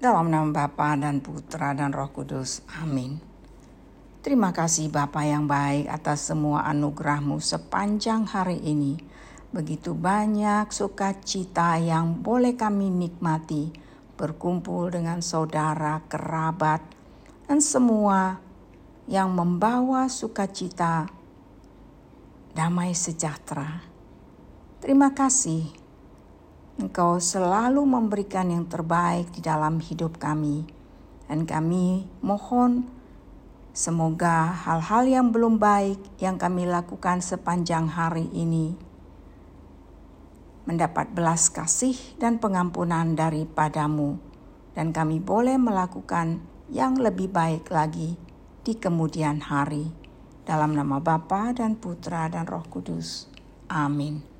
Dalam nama Bapa dan Putra dan Roh Kudus. Amin. Terima kasih Bapa yang baik atas semua anugerahmu sepanjang hari ini. Begitu banyak sukacita yang boleh kami nikmati berkumpul dengan saudara, kerabat, dan semua yang membawa sukacita, damai sejahtera. Terima kasih Engkau selalu memberikan yang terbaik di dalam hidup kami, dan kami mohon semoga hal-hal yang belum baik yang kami lakukan sepanjang hari ini mendapat belas kasih dan pengampunan daripadamu, dan kami boleh melakukan yang lebih baik lagi di kemudian hari. Dalam nama Bapa dan Putra dan Roh Kudus. Amin.